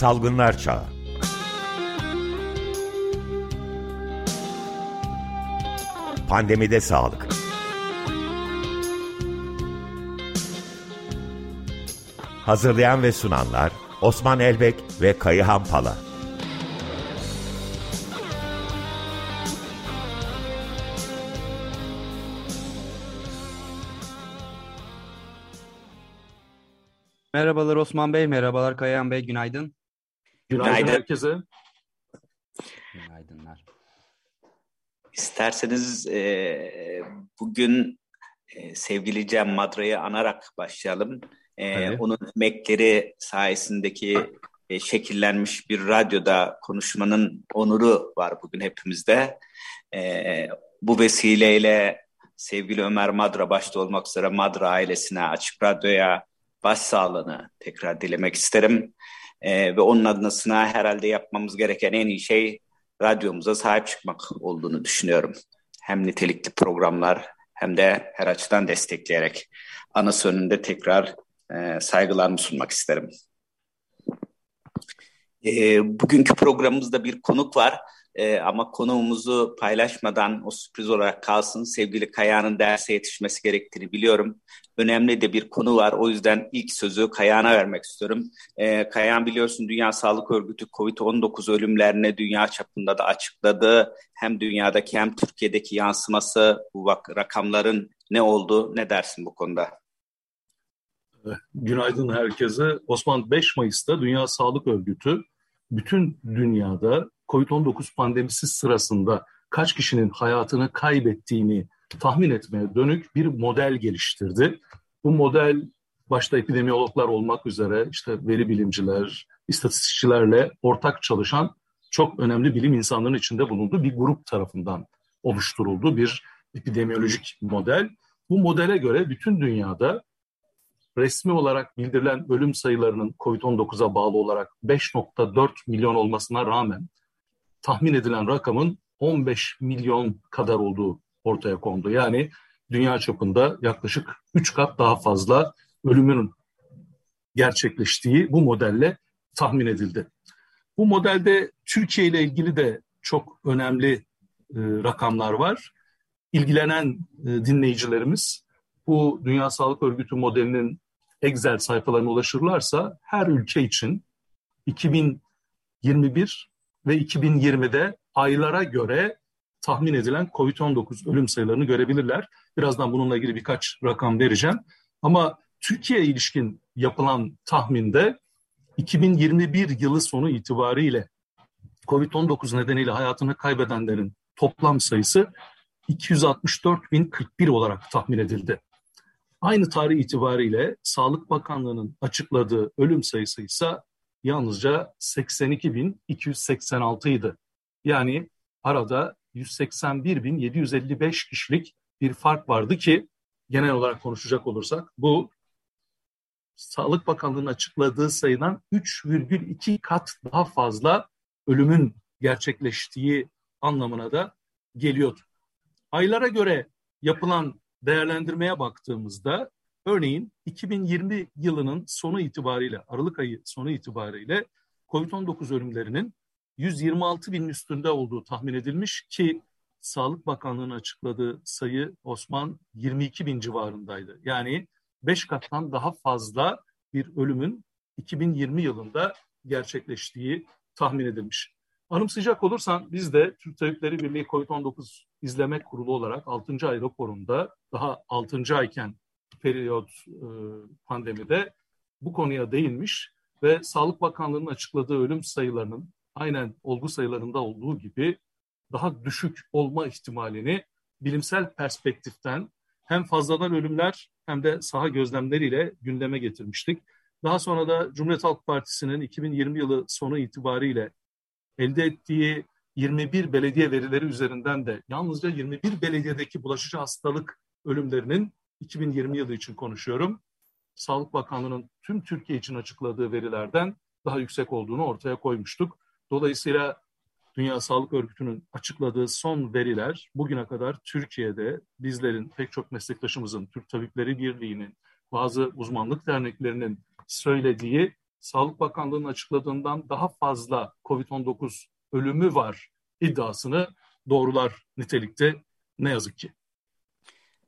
Salgınlar Çağı. Pandemide Sağlık. Hazırlayan ve sunanlar Osman Elbek ve Kayıhan Pala. Merhabalar Osman Bey, merhabalar Kayahan Bey, günaydın. Günaydın, günaydın herkese. Günaydınlar. İsterseniz e, bugün e, sevgili Cem Madra'yı anarak başlayalım. E, evet. Onun emekleri sayesindeki e, şekillenmiş bir radyoda konuşmanın onuru var bugün hepimizde. E, bu vesileyle sevgili Ömer Madra başta olmak üzere Madra ailesine, Açık Radyo'ya, başsağlığını tekrar dilemek isterim. E, ve onun adına herhalde yapmamız gereken en iyi şey radyomuza sahip çıkmak olduğunu düşünüyorum. Hem nitelikli programlar hem de her açıdan destekleyerek anası önünde tekrar e, saygılarımı sunmak isterim. E, bugünkü programımızda bir konuk var. E, ama konuğumuzu paylaşmadan o sürpriz olarak kalsın. Sevgili Kaya'nın derse yetişmesi gerektiğini biliyorum. Önemli de bir konu var. O yüzden ilk sözü Kaya'na vermek istiyorum. E, Kayan biliyorsun Dünya Sağlık Örgütü COVID-19 ölümlerini dünya çapında da açıkladı. Hem dünyadaki hem Türkiye'deki yansıması bu bak rakamların ne oldu? Ne dersin bu konuda? Günaydın herkese. Osman 5 Mayıs'ta Dünya Sağlık Örgütü bütün dünyada COVID-19 pandemisi sırasında kaç kişinin hayatını kaybettiğini tahmin etmeye dönük bir model geliştirdi. Bu model başta epidemiyologlar olmak üzere işte veri bilimciler, istatistikçilerle ortak çalışan çok önemli bilim insanlarının içinde bulunduğu bir grup tarafından oluşturuldu bir epidemiyolojik model. Bu modele göre bütün dünyada resmi olarak bildirilen ölüm sayılarının COVID-19'a bağlı olarak 5.4 milyon olmasına rağmen tahmin edilen rakamın 15 milyon kadar olduğu ortaya kondu. Yani dünya çapında yaklaşık 3 kat daha fazla ölümün gerçekleştiği bu modelle tahmin edildi. Bu modelde Türkiye ile ilgili de çok önemli e, rakamlar var. İlgilenen e, dinleyicilerimiz bu Dünya Sağlık Örgütü modelinin Excel sayfalarına ulaşırlarsa her ülke için 2021 ve 2020'de aylara göre tahmin edilen COVID-19 ölüm sayılarını görebilirler. Birazdan bununla ilgili birkaç rakam vereceğim. Ama Türkiye ilişkin yapılan tahminde 2021 yılı sonu itibariyle COVID-19 nedeniyle hayatını kaybedenlerin toplam sayısı 264.041 olarak tahmin edildi. Aynı tarih itibariyle Sağlık Bakanlığı'nın açıkladığı ölüm sayısı ise yalnızca 82.286 idi. Yani arada 181.755 kişilik bir fark vardı ki genel olarak konuşacak olursak bu Sağlık Bakanlığı'nın açıkladığı sayıdan 3,2 kat daha fazla ölümün gerçekleştiği anlamına da geliyordu. Aylara göre yapılan değerlendirmeye baktığımızda örneğin 2020 yılının sonu itibariyle, Aralık ayı sonu itibariyle COVID-19 ölümlerinin 126 binin üstünde olduğu tahmin edilmiş ki Sağlık Bakanlığı'nın açıkladığı sayı Osman 22 bin civarındaydı. Yani 5 kattan daha fazla bir ölümün 2020 yılında gerçekleştiği tahmin edilmiş. Anımsayacak olursan biz de Türk Tabipleri Birliği COVID-19 İzleme Kurulu olarak 6. ay raporunda daha 6. ayken periyot e, pandemide bu konuya değinmiş ve Sağlık Bakanlığı'nın açıkladığı ölüm sayılarının aynen olgu sayılarında olduğu gibi daha düşük olma ihtimalini bilimsel perspektiften hem fazladan ölümler hem de saha gözlemleriyle gündeme getirmiştik. Daha sonra da Cumhuriyet Halk Partisi'nin 2020 yılı sonu itibariyle elde ettiği 21 belediye verileri üzerinden de yalnızca 21 belediyedeki bulaşıcı hastalık ölümlerinin 2020 yılı için konuşuyorum. Sağlık Bakanlığı'nın tüm Türkiye için açıkladığı verilerden daha yüksek olduğunu ortaya koymuştuk. Dolayısıyla Dünya Sağlık Örgütü'nün açıkladığı son veriler bugüne kadar Türkiye'de bizlerin, pek çok meslektaşımızın, Türk Tabipleri Birliği'nin, bazı uzmanlık derneklerinin söylediği Sağlık Bakanlığı'nın açıkladığından daha fazla COVID-19 ölümü var iddiasını doğrular nitelikte ne yazık ki.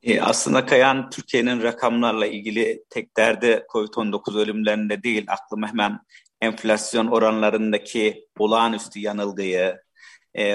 E, aslında Kayan Türkiye'nin rakamlarla ilgili tek derdi COVID-19 ölümlerinde değil, aklıma hemen enflasyon oranlarındaki olağanüstü yanılgıyı, e,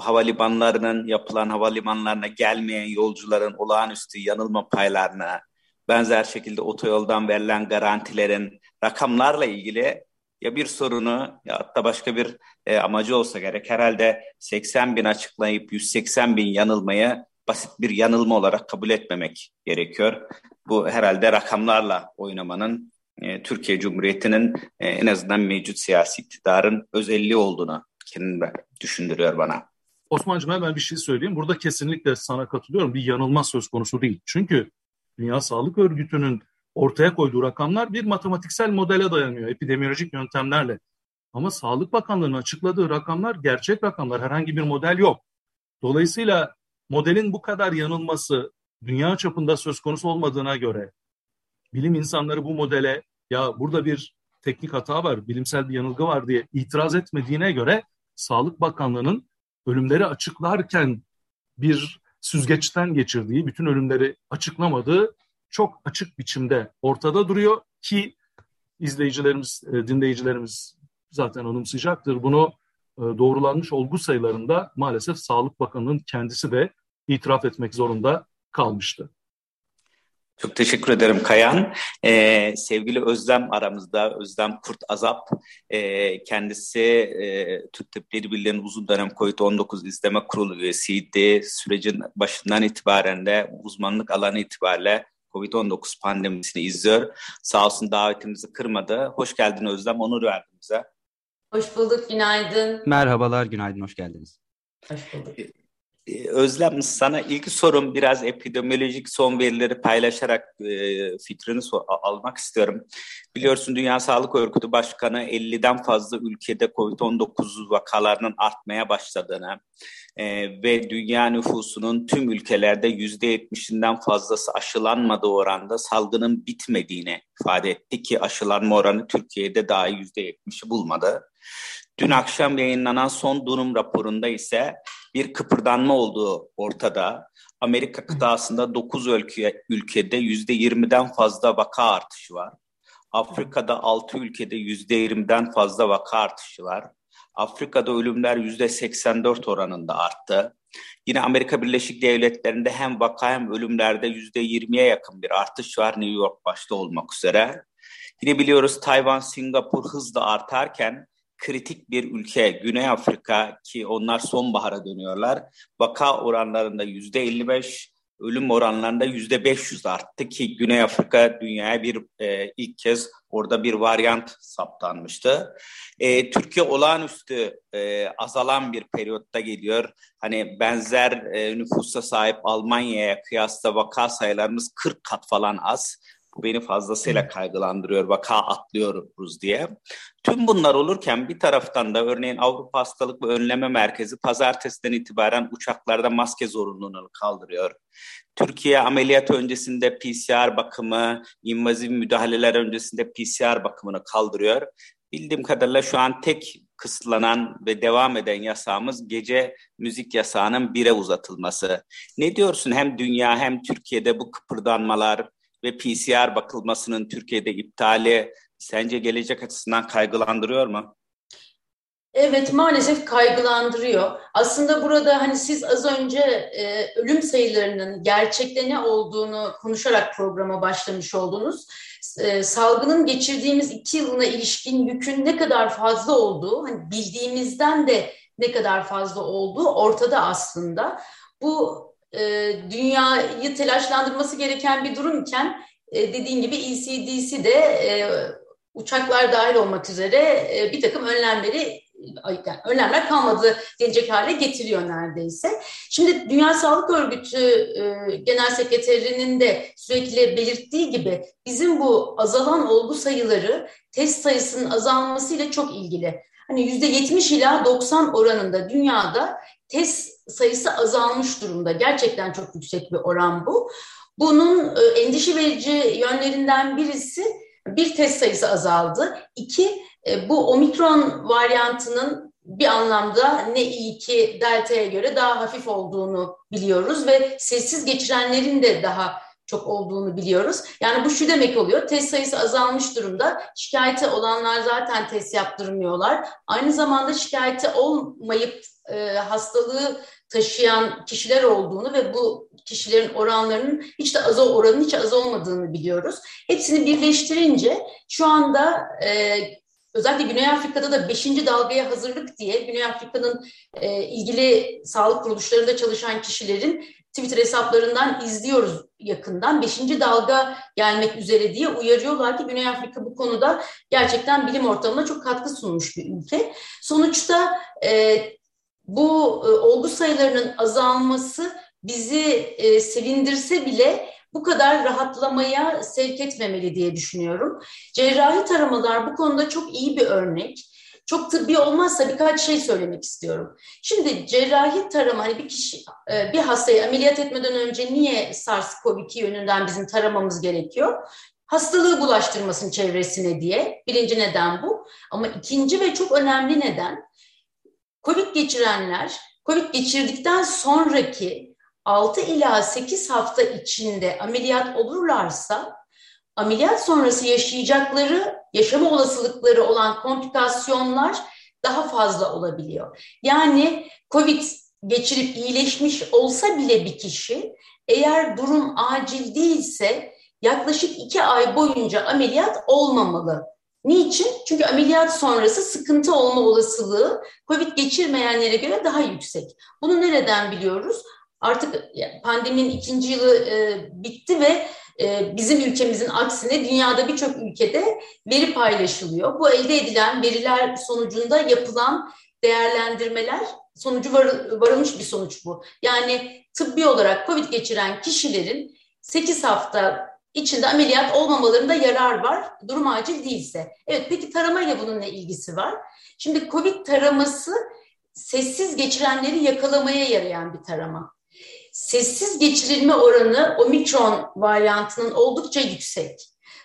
havalimanlarının yapılan havalimanlarına gelmeyen yolcuların olağanüstü yanılma paylarına, benzer şekilde otoyoldan verilen garantilerin rakamlarla ilgili ya bir sorunu ya da başka bir e, amacı olsa gerek. Herhalde 80 bin açıklayıp 180 bin yanılmayı basit bir yanılma olarak kabul etmemek gerekiyor. Bu herhalde rakamlarla oynamanın e, Türkiye Cumhuriyeti'nin e, en azından mevcut siyasi iktidarın özelliği olduğunu kendime düşündürüyor bana. Osman'cığım hemen bir şey söyleyeyim. Burada kesinlikle sana katılıyorum. Bir yanılma söz konusu değil. Çünkü Dünya Sağlık Örgütü'nün ortaya koyduğu rakamlar bir matematiksel modele dayanıyor epidemiolojik yöntemlerle. Ama Sağlık Bakanlığı'nın açıkladığı rakamlar gerçek rakamlar. Herhangi bir model yok. Dolayısıyla modelin bu kadar yanılması dünya çapında söz konusu olmadığına göre bilim insanları bu modele ya burada bir teknik hata var, bilimsel bir yanılgı var diye itiraz etmediğine göre Sağlık Bakanlığı'nın ölümleri açıklarken bir süzgeçten geçirdiği, bütün ölümleri açıklamadığı çok açık biçimde ortada duruyor ki izleyicilerimiz, e, dinleyicilerimiz zaten anımsayacaktır. Bunu e, doğrulanmış olgu sayılarında maalesef Sağlık Bakanı'nın kendisi de itiraf etmek zorunda kalmıştı. Çok teşekkür ederim Kayan. Ee, sevgili Özlem aramızda, Özlem Kurt Azap. Ee, kendisi e, Türk Tabipleri Birliği'nin uzun dönem COVID-19 izleme kurulu üyesiydi. Sürecin başından itibaren de uzmanlık alanı itibariyle COVID-19 pandemisini izliyor. Sağ olsun davetimizi kırmadı. Hoş geldin Özlem, onur verdin bize. Hoş bulduk, günaydın. Merhabalar, günaydın, hoş geldiniz. Hoş bulduk. Ee, Özlem sana ilk sorum biraz epidemiolojik son verileri paylaşarak e, fikrini almak istiyorum. Biliyorsun Dünya Sağlık Örgütü Başkanı 50'den fazla ülkede COVID-19 vakalarının artmaya başladığını e, ve dünya nüfusunun tüm ülkelerde %70'inden fazlası aşılanmadığı oranda salgının bitmediğini ifade etti ki aşılanma oranı Türkiye'de dahi %70'i bulmadı. Dün akşam yayınlanan son durum raporunda ise bir kıpırdanma olduğu ortada. Amerika kıtasında 9 ülke, ülkede %20'den fazla vaka artışı var. Afrika'da 6 ülkede %20'den fazla vaka artışı var. Afrika'da ölümler %84 oranında arttı. Yine Amerika Birleşik Devletleri'nde hem vaka hem ölümlerde %20'ye yakın bir artış var New York başta olmak üzere. Yine biliyoruz Tayvan, Singapur hızla artarken kritik bir ülke Güney Afrika ki onlar sonbahara dönüyorlar. Vaka oranlarında yüzde 55, ölüm oranlarında yüzde 500 arttı ki Güney Afrika dünyaya bir e, ilk kez orada bir varyant saptanmıştı. E, Türkiye olağanüstü e, azalan bir periyotta geliyor. Hani benzer e, nüfusa sahip Almanya'ya kıyasla vaka sayılarımız 40 kat falan az. Bu beni fazlasıyla kaygılandırıyor. Vaka atlıyoruz diye. Tüm bunlar olurken bir taraftan da örneğin Avrupa Hastalık ve Önleme Merkezi pazartesiden itibaren uçaklarda maske zorunluluğunu kaldırıyor. Türkiye ameliyat öncesinde PCR bakımı, invaziv müdahaleler öncesinde PCR bakımını kaldırıyor. Bildiğim kadarıyla şu an tek kısıtlanan ve devam eden yasağımız gece müzik yasağının bire uzatılması. Ne diyorsun hem dünya hem Türkiye'de bu kıpırdanmalar, ve PCR bakılmasının Türkiye'de iptali sence gelecek açısından kaygılandırıyor mu? Evet maalesef kaygılandırıyor. Aslında burada hani siz az önce e, ölüm sayılarının gerçekte ne olduğunu konuşarak programa başlamış oldunuz. E, salgının geçirdiğimiz iki yılına ilişkin yükün ne kadar fazla olduğu, hani bildiğimizden de ne kadar fazla olduğu ortada aslında. Bu e, dünyayı telaşlandırması gereken bir durumken e, dediğin gibi ECDC de e, uçaklar dahil olmak üzere e, bir takım önlemleri yani önlemler kalmadı denecek hale getiriyor neredeyse. Şimdi Dünya Sağlık Örgütü e, Genel Sekreterinin de sürekli belirttiği gibi bizim bu azalan olgu sayıları test sayısının azalmasıyla çok ilgili. Hani yüzde 70 ila 90 oranında dünyada test sayısı azalmış durumda. Gerçekten çok yüksek bir oran bu. Bunun e, endişe verici yönlerinden birisi bir test sayısı azaldı. İki, e, bu omikron varyantının bir anlamda ne iyi ki delta'ya göre daha hafif olduğunu biliyoruz ve sessiz geçirenlerin de daha çok olduğunu biliyoruz. Yani bu şu demek oluyor, test sayısı azalmış durumda. Şikayeti olanlar zaten test yaptırmıyorlar. Aynı zamanda şikayeti olmayıp e, hastalığı taşıyan kişiler olduğunu ve bu kişilerin oranlarının hiç de az oranın hiç az olmadığını biliyoruz. Hepsini birleştirince şu anda e, özellikle Güney Afrika'da da 5. dalgaya hazırlık diye Güney Afrika'nın e, ilgili sağlık kuruluşlarında çalışan kişilerin Twitter hesaplarından izliyoruz yakından. Beşinci dalga gelmek üzere diye uyarıyorlar ki Güney Afrika bu konuda gerçekten bilim ortamına çok katkı sunmuş bir ülke. Sonuçta e, bu e, olgu sayılarının azalması bizi e, sevindirse bile bu kadar rahatlamaya sevk etmemeli diye düşünüyorum. Cerrahi taramalar bu konuda çok iyi bir örnek. Çok tıbbi olmazsa birkaç şey söylemek istiyorum. Şimdi cerrahi tarama hani bir kişi e, bir hastayı ameliyat etmeden önce niye SARS-CoV-2 yönünden bizim taramamız gerekiyor? Hastalığı bulaştırmasın çevresine diye. Birinci neden bu. Ama ikinci ve çok önemli neden COVID geçirenler COVID geçirdikten sonraki 6 ila 8 hafta içinde ameliyat olurlarsa ameliyat sonrası yaşayacakları yaşama olasılıkları olan komplikasyonlar daha fazla olabiliyor. Yani COVID geçirip iyileşmiş olsa bile bir kişi eğer durum acil değilse yaklaşık iki ay boyunca ameliyat olmamalı. Niçin? Çünkü ameliyat sonrası sıkıntı olma olasılığı COVID geçirmeyenlere göre daha yüksek. Bunu nereden biliyoruz? Artık pandeminin ikinci yılı e, bitti ve e, bizim ülkemizin aksine dünyada birçok ülkede veri paylaşılıyor. Bu elde edilen veriler sonucunda yapılan değerlendirmeler sonucu var, varılmış bir sonuç bu. Yani tıbbi olarak COVID geçiren kişilerin 8 hafta içinde ameliyat olmamalarında yarar var. Durum acil değilse. Evet peki taramayla bunun ne ilgisi var? Şimdi COVID taraması sessiz geçirenleri yakalamaya yarayan bir tarama sessiz geçirilme oranı omikron varyantının oldukça yüksek.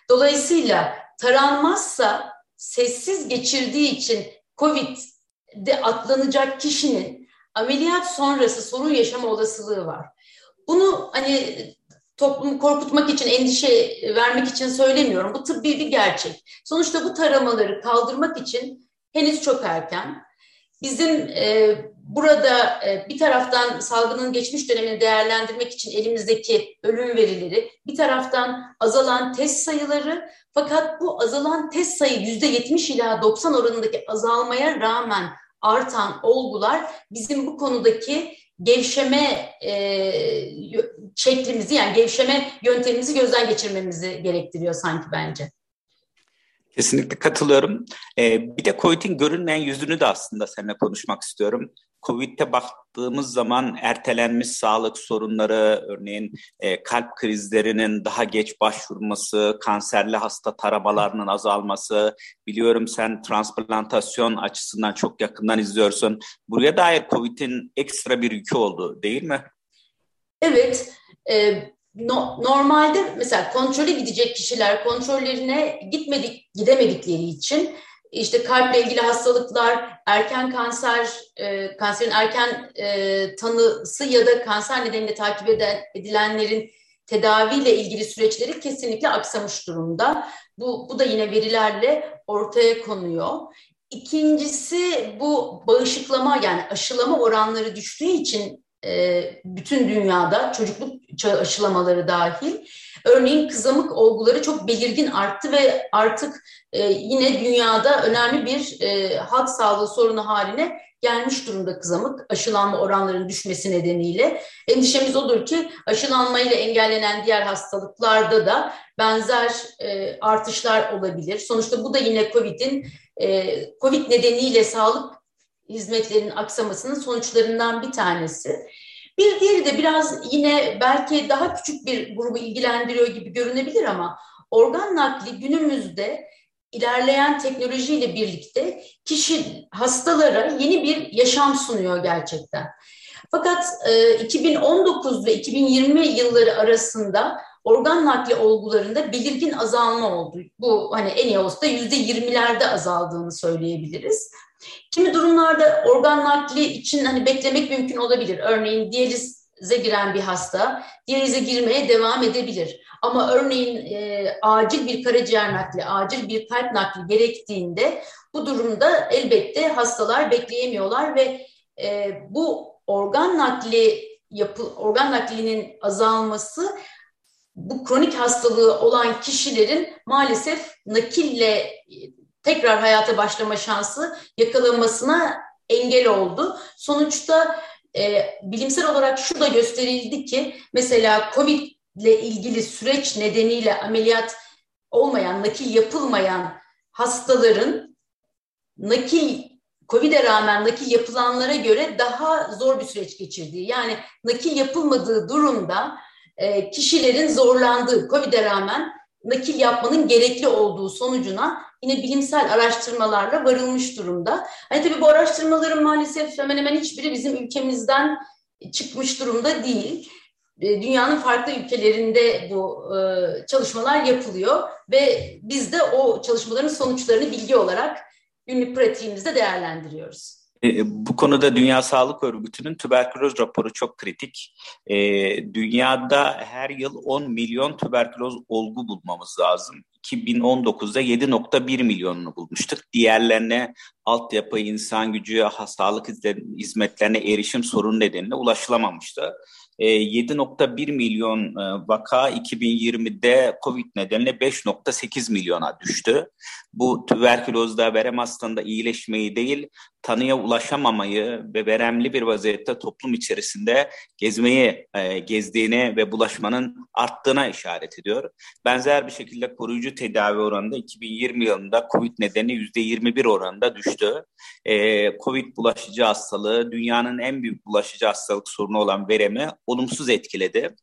Dolayısıyla taranmazsa sessiz geçirdiği için COVID'de atlanacak kişinin ameliyat sonrası sorun yaşama olasılığı var. Bunu hani toplumu korkutmak için, endişe vermek için söylemiyorum. Bu tıbbi bir gerçek. Sonuçta bu taramaları kaldırmak için henüz çok erken. Bizim e, burada e, bir taraftan salgının geçmiş dönemini değerlendirmek için elimizdeki ölüm verileri, bir taraftan azalan test sayıları fakat bu azalan test sayı yüzde yetmiş ila 90 oranındaki azalmaya rağmen artan olgular bizim bu konudaki gevşeme e, şeklimizi yani gevşeme yöntemimizi gözden geçirmemizi gerektiriyor sanki bence. Kesinlikle katılıyorum. Ee, bir de COVID'in görünmeyen yüzünü de aslında seninle konuşmak istiyorum. COVID'e baktığımız zaman ertelenmiş sağlık sorunları, örneğin e, kalp krizlerinin daha geç başvurması, kanserli hasta taramalarının azalması, biliyorum sen transplantasyon açısından çok yakından izliyorsun. Buraya dair COVID'in ekstra bir yükü oldu değil mi? Evet, e, no, normalde mesela kontrole gidecek kişiler kontrollerine gitmedik gidemedikleri için işte kalple ilgili hastalıklar, erken kanser, e, kanserin erken e, tanısı ya da kanser nedeniyle takip eden, edilenlerin tedaviyle ilgili süreçleri kesinlikle aksamış durumda. Bu, bu da yine verilerle ortaya konuyor. İkincisi bu bağışıklama yani aşılama oranları düştüğü için bütün dünyada çocukluk aşılamaları dahil. Örneğin kızamık olguları çok belirgin arttı ve artık e, yine dünyada önemli bir e, halk sağlığı sorunu haline gelmiş durumda kızamık aşılanma oranlarının düşmesi nedeniyle. Endişemiz odur ki aşılanmayla engellenen diğer hastalıklarda da benzer e, artışlar olabilir. Sonuçta bu da yine COVID'in e, COVID nedeniyle sağlık hizmetlerinin aksamasının sonuçlarından bir tanesi. Bir diğeri de biraz yine belki daha küçük bir grubu ilgilendiriyor gibi görünebilir ama organ nakli günümüzde ilerleyen teknolojiyle birlikte kişi hastalara yeni bir yaşam sunuyor gerçekten. Fakat e, 2019 ve 2020 yılları arasında organ nakli olgularında belirgin azalma oldu. Bu hani en iyi olsa yüzde yirmilerde azaldığını söyleyebiliriz. Kimi durumlarda organ nakli için hani beklemek mümkün olabilir. Örneğin diyalize giren bir hasta diyalize girmeye devam edebilir. Ama örneğin e, acil bir karaciğer nakli, acil bir kalp nakli gerektiğinde bu durumda elbette hastalar bekleyemiyorlar ve e, bu organ nakli yapı, organ naklinin azalması bu kronik hastalığı olan kişilerin maalesef nakille tekrar hayata başlama şansı yakalanmasına engel oldu. Sonuçta e, bilimsel olarak şu da gösterildi ki mesela COVID ile ilgili süreç nedeniyle ameliyat olmayan, nakil yapılmayan hastaların nakil Covid'e rağmen nakil yapılanlara göre daha zor bir süreç geçirdiği. Yani nakil yapılmadığı durumda e, kişilerin zorlandığı, Covid'e rağmen nakil yapmanın gerekli olduğu sonucuna yine bilimsel araştırmalarla varılmış durumda. Hani tabii bu araştırmaların maalesef hemen hemen hiçbiri bizim ülkemizden çıkmış durumda değil. E, dünyanın farklı ülkelerinde bu e, çalışmalar yapılıyor ve biz de o çalışmaların sonuçlarını bilgi olarak günlük pratiğimizde değerlendiriyoruz. E, bu konuda Dünya Sağlık Örgütü'nün tüberküloz raporu çok kritik. Dünyada her yıl 10 milyon tüberküloz olgu bulmamız lazım. 2019'da 7.1 milyonunu bulmuştuk. Diğerlerine altyapı, insan gücü, sağlık hizmetlerine erişim sorunu nedeniyle ulaşılamamıştı. 7.1 e, milyon e, vaka 2020'de COVID nedeniyle 5.8 milyona düştü. Bu tüberkülozda verem hastalığında iyileşmeyi değil, tanıya ulaşamamayı ve veremli bir vaziyette toplum içerisinde gezmeyi e, gezdiğini ve bulaşmanın arttığına işaret ediyor. Benzer bir şekilde koruyucu tedavi oranında 2020 yılında COVID nedeni %21 oranında düştü. E, COVID bulaşıcı hastalığı dünyanın en büyük bulaşıcı hastalık sorunu olan veremi olumsuz etkiledi.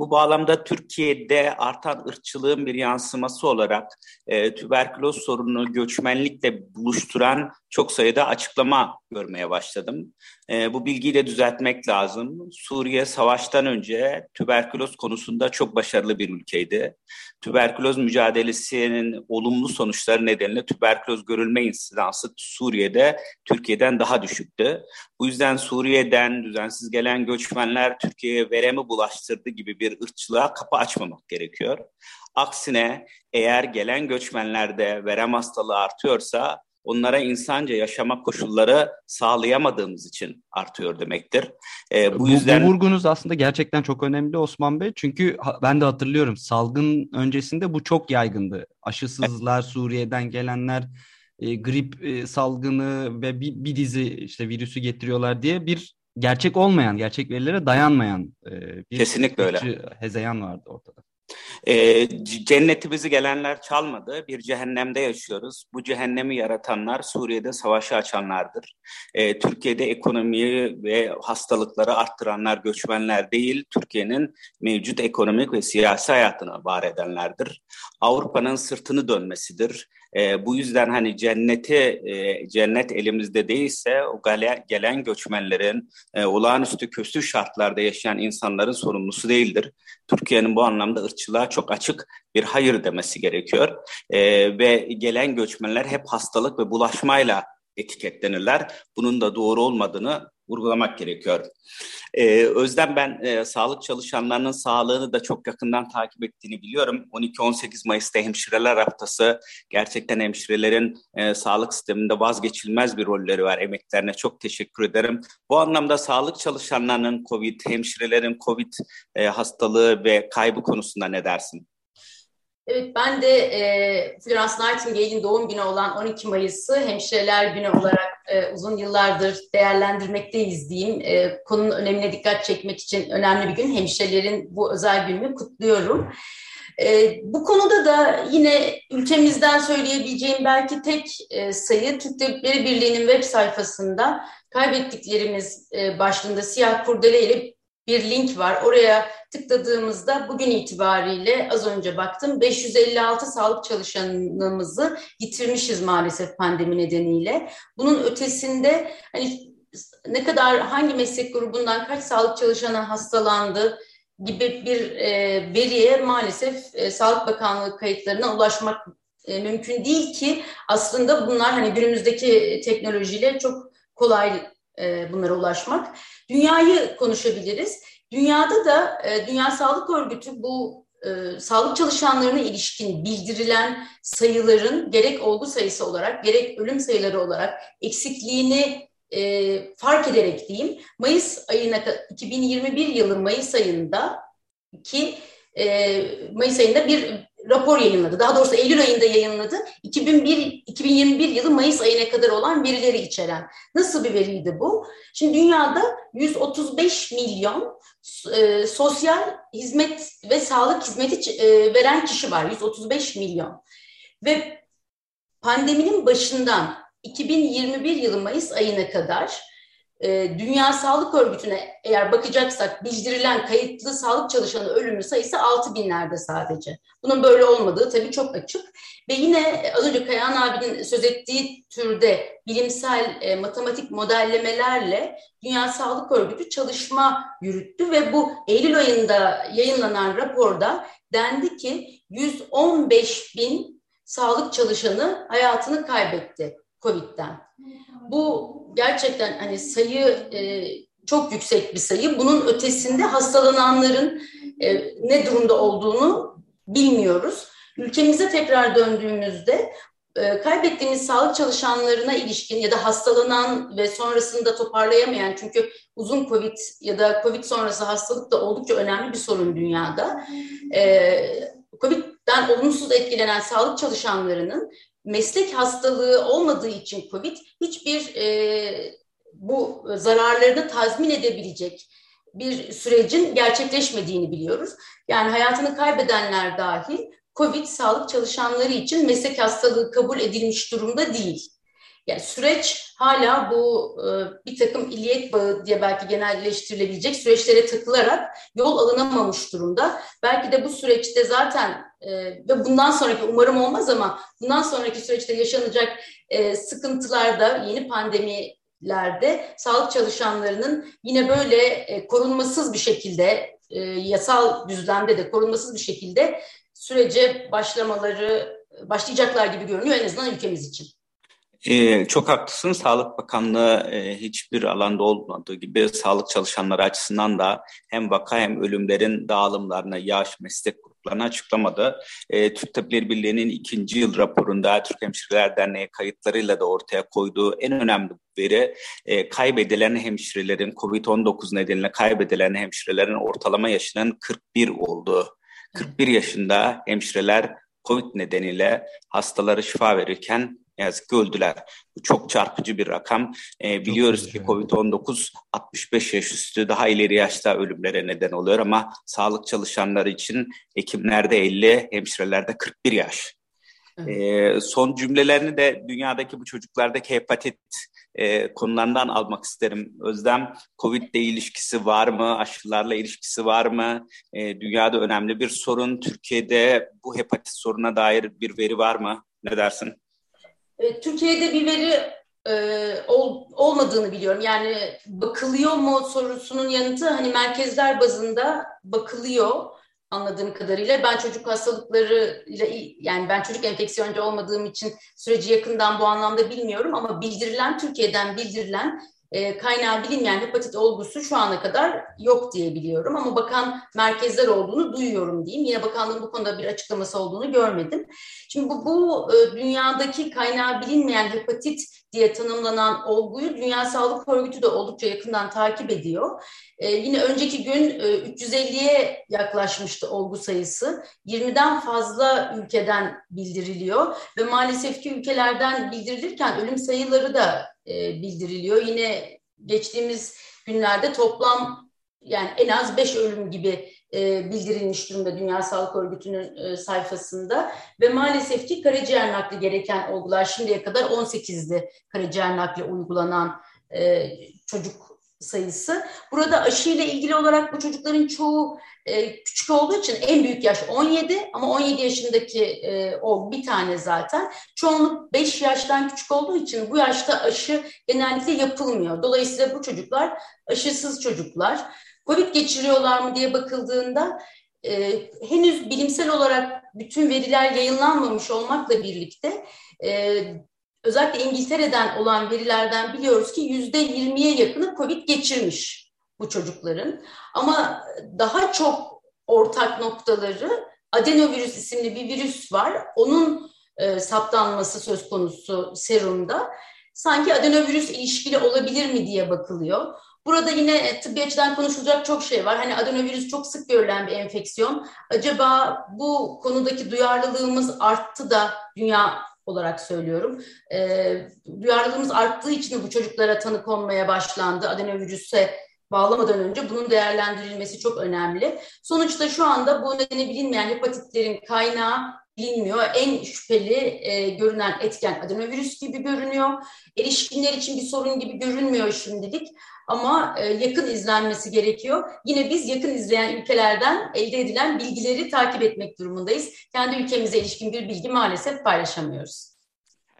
Bu bağlamda Türkiye'de artan ırkçılığın bir yansıması olarak e, tüberküloz sorununu göçmenlikle buluşturan çok sayıda açıklama görmeye başladım. E, bu bilgiyi de düzeltmek lazım. Suriye savaştan önce tüberküloz konusunda çok başarılı bir ülkeydi. Tüberküloz mücadelesinin olumlu sonuçları nedeniyle tüberküloz görülme insidansı Suriye'de Türkiye'den daha düşüktü. Bu yüzden Suriye'den düzensiz gelen göçmenler Türkiye'ye veremi bulaştırdı gibi bir ırkçılığa kapı açmamak gerekiyor. Aksine eğer gelen göçmenlerde verem hastalığı artıyorsa onlara insanca yaşama koşulları sağlayamadığımız için artıyor demektir. Ee, bu, bu yüzden bu vurgunuz aslında gerçekten çok önemli Osman Bey. Çünkü ben de hatırlıyorum salgın öncesinde bu çok yaygındı. Aşısızlar, Suriye'den gelenler e, grip e, salgını ve bir, bir dizi işte virüsü getiriyorlar diye bir gerçek olmayan, gerçek verilere dayanmayan e, bir Kesinlikle öyle. hezeyan vardı ortada. E, cennetimizi gelenler çalmadı. Bir cehennemde yaşıyoruz. Bu cehennemi yaratanlar Suriye'de savaşı açanlardır. E, Türkiye'de ekonomiyi ve hastalıkları arttıranlar göçmenler değil, Türkiye'nin mevcut ekonomik ve siyasi hayatını var edenlerdir. Avrupa'nın sırtını dönmesidir. E, bu yüzden hani cenneti e, cennet elimizde değilse o gale, gelen göçmenlerin e, olağanüstü kötü şartlarda yaşayan insanların sorumlusu değildir. Türkiye'nin bu anlamda ırkçılığa çok açık bir hayır demesi gerekiyor. E, ve gelen göçmenler hep hastalık ve bulaşmayla etiketlenirler. Bunun da doğru olmadığını vurgulamak gerekiyor. Ee, Özlem ben e, sağlık çalışanlarının sağlığını da çok yakından takip ettiğini biliyorum. 12-18 Mayıs'ta hemşireler haftası gerçekten hemşirelerin e, sağlık sisteminde vazgeçilmez bir rolleri var. Emeklerine çok teşekkür ederim. Bu anlamda sağlık çalışanlarının COVID, hemşirelerin COVID e, hastalığı ve kaybı konusunda ne dersin? Evet ben de e, Florence Nightingale'in doğum günü olan 12 Mayıs'ı Hemşireler Günü olarak e, uzun yıllardır değerlendirmekteyiz diyeyim. E, konunun önemine dikkat çekmek için önemli bir gün. Hemşirelerin bu özel gününü kutluyorum. E, bu konuda da yine ülkemizden söyleyebileceğim belki tek e, sayı Türk Tabipleri Birliği'nin web sayfasında kaybettiklerimiz e, başlığında siyah kurdele ile bir link var. Oraya tıkladığımızda bugün itibariyle az önce baktım 556 sağlık çalışanımızı yitirmişiz maalesef pandemi nedeniyle. Bunun ötesinde hani ne kadar hangi meslek grubundan kaç sağlık çalışanı hastalandı gibi bir e, veriye maalesef e, Sağlık Bakanlığı kayıtlarına ulaşmak e, mümkün değil ki aslında bunlar hani günümüzdeki teknolojiyle çok kolay e, bunlara ulaşmak. Dünyayı konuşabiliriz. Dünyada da e, Dünya Sağlık Örgütü bu e, sağlık çalışanlarına ilişkin bildirilen sayıların gerek olgu sayısı olarak gerek ölüm sayıları olarak eksikliğini e, fark ederek diyeyim Mayıs ayına 2021 yılı Mayıs ayında ki e, Mayıs ayında bir rapor yayınladı. Daha doğrusu Eylül ayında yayınladı. 2001 2021 yılı Mayıs ayına kadar olan verileri içeren. Nasıl bir veriydi bu? Şimdi dünyada 135 milyon e, sosyal hizmet ve sağlık hizmeti e, veren kişi var. 135 milyon. Ve pandeminin başından 2021 yılı Mayıs ayına kadar e, Dünya Sağlık Örgütü'ne eğer bakacaksak bildirilen kayıtlı sağlık çalışanı ölümü sayısı 6 binlerde sadece. Bunun böyle olmadığı tabii çok açık. Ve yine az önce Kayan abinin söz ettiği türde bilimsel e, matematik modellemelerle Dünya Sağlık Örgütü çalışma yürüttü ve bu Eylül ayında yayınlanan raporda dendi ki 115 bin sağlık çalışanı hayatını kaybetti COVID'den. Bu gerçekten hani sayı e, çok yüksek bir sayı. Bunun ötesinde hastalananların e, ne durumda olduğunu bilmiyoruz. Ülkemize tekrar döndüğümüzde e, kaybettiğimiz sağlık çalışanlarına ilişkin ya da hastalanan ve sonrasında toparlayamayan çünkü uzun COVID ya da COVID sonrası hastalık da oldukça önemli bir sorun dünyada. E, COVID'den olumsuz etkilenen sağlık çalışanlarının meslek hastalığı olmadığı için COVID hiçbir e, bu zararlarını tazmin edebilecek bir sürecin gerçekleşmediğini biliyoruz. Yani hayatını kaybedenler dahil COVID sağlık çalışanları için meslek hastalığı kabul edilmiş durumda değil. Yani süreç hala bu e, bir takım illiyet bağı diye belki genelleştirilebilecek süreçlere takılarak yol alınamamış durumda. Belki de bu süreçte zaten e, ve bundan sonraki umarım olmaz ama bundan sonraki süreçte yaşanacak e, sıkıntılarda yeni pandemilerde sağlık çalışanlarının yine böyle e, korunmasız bir şekilde e, yasal düzlemde de korunmasız bir şekilde sürece başlamaları başlayacaklar gibi görünüyor en azından ülkemiz için. Ee, çok haklısın. Sağlık Bakanlığı e, hiçbir alanda olmadığı gibi sağlık çalışanları açısından da hem vaka hem ölümlerin dağılımlarına, yaş, meslek gruplarına açıklamadı. E, Türk Tabipleri Birliği'nin ikinci yıl raporunda Türk Hemşireler Derneği kayıtlarıyla da ortaya koyduğu en önemli veri e, kaybedilen hemşirelerin, COVID-19 nedeniyle kaybedilen hemşirelerin ortalama yaşının 41 olduğu. 41 yaşında hemşireler COVID nedeniyle hastaları şifa verirken ne yazık ki öldüler. Bu çok çarpıcı bir rakam. E, biliyoruz ki COVID-19 65 yaş üstü daha ileri yaşta ölümlere neden oluyor ama sağlık çalışanları için hekimlerde 50, hemşirelerde 41 yaş. E, son cümlelerini de dünyadaki bu çocuklardaki hepatit e, konularından almak isterim. Özlem, Covid ile ilişkisi var mı? Aşılarla ilişkisi var mı? E, dünyada önemli bir sorun. Türkiye'de bu hepatit soruna dair bir veri var mı? Ne dersin? E, Türkiye'de bir veri e, ol, olmadığını biliyorum. Yani bakılıyor mu sorusunun yanıtı hani merkezler bazında bakılıyor anladığım kadarıyla. Ben çocuk hastalıkları yani ben çocuk enfeksiyoncu olmadığım için süreci yakından bu anlamda bilmiyorum ama bildirilen Türkiye'den bildirilen e, kaynağı bilinmeyen hepatit olgusu şu ana kadar yok diye biliyorum ama bakan merkezler olduğunu duyuyorum diyeyim. Yine bakanlığın bu konuda bir açıklaması olduğunu görmedim. Şimdi bu, bu e, dünyadaki kaynağı bilinmeyen hepatit diye tanımlanan olguyu Dünya Sağlık Örgütü de oldukça yakından takip ediyor. Ee, yine önceki gün e, 350'ye yaklaşmıştı olgu sayısı. 20'den fazla ülkeden bildiriliyor ve maalesef ki ülkelerden bildirilirken ölüm sayıları da e, bildiriliyor. Yine geçtiğimiz günlerde toplam yani en az 5 ölüm gibi e, bildirilmiş durumda Dünya Sağlık Örgütü'nün e, sayfasında ve maalesef ki karaciğer nakli gereken olgular şimdiye kadar 18'di karaciğer nakli uygulanan e, çocuk sayısı. Burada aşı ile ilgili olarak bu çocukların çoğu e, küçük olduğu için en büyük yaş 17 ama 17 yaşındaki e, o bir tane zaten. Çoğunluk 5 yaştan küçük olduğu için bu yaşta aşı genellikle yapılmıyor. Dolayısıyla bu çocuklar aşısız çocuklar. Covid geçiriyorlar mı diye bakıldığında e, henüz bilimsel olarak bütün veriler yayınlanmamış olmakla birlikte e, özellikle İngiltere'den olan verilerden biliyoruz ki yüzde yirmiye yakını Covid geçirmiş bu çocukların. Ama daha çok ortak noktaları adenovirüs isimli bir virüs var. Onun e, saptanması söz konusu serumda. Sanki adenovirüs ilişkili olabilir mi diye bakılıyor. Burada yine tıbbi açıdan konuşulacak çok şey var. Hani adenovirüs çok sık görülen bir enfeksiyon. Acaba bu konudaki duyarlılığımız arttı da dünya olarak söylüyorum. E, duyarlılığımız arttığı için bu çocuklara tanı konmaya başlandı. Adenovirüse bağlamadan önce bunun değerlendirilmesi çok önemli. Sonuçta şu anda bu nedeni bilinmeyen hepatitlerin kaynağı bilinmiyor. En şüpheli e, görünen etken adenovirüs gibi görünüyor. Erişkinler için bir sorun gibi görünmüyor şimdilik ama e, yakın izlenmesi gerekiyor. Yine biz yakın izleyen ülkelerden elde edilen bilgileri takip etmek durumundayız. Kendi ülkemize ilişkin bir bilgi maalesef paylaşamıyoruz.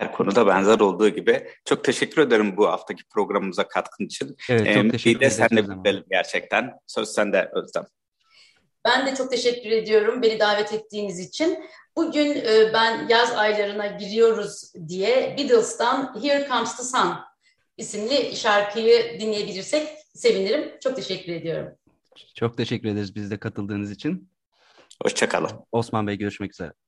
Her konuda benzer olduğu gibi. Çok teşekkür ederim bu haftaki programımıza katkın için. Evet, çok ee, teşekkür ederim. Sen de bitirelim gerçekten. Söz sende Özlem. Ben de çok teşekkür ediyorum beni davet ettiğiniz için. Bugün e, ben yaz aylarına giriyoruz diye Beatles'tan Here Comes the Sun isimli şarkıyı dinleyebilirsek sevinirim. Çok teşekkür ediyorum. Çok teşekkür ederiz biz de katıldığınız için. Hoşçakalın. Osman Bey görüşmek üzere.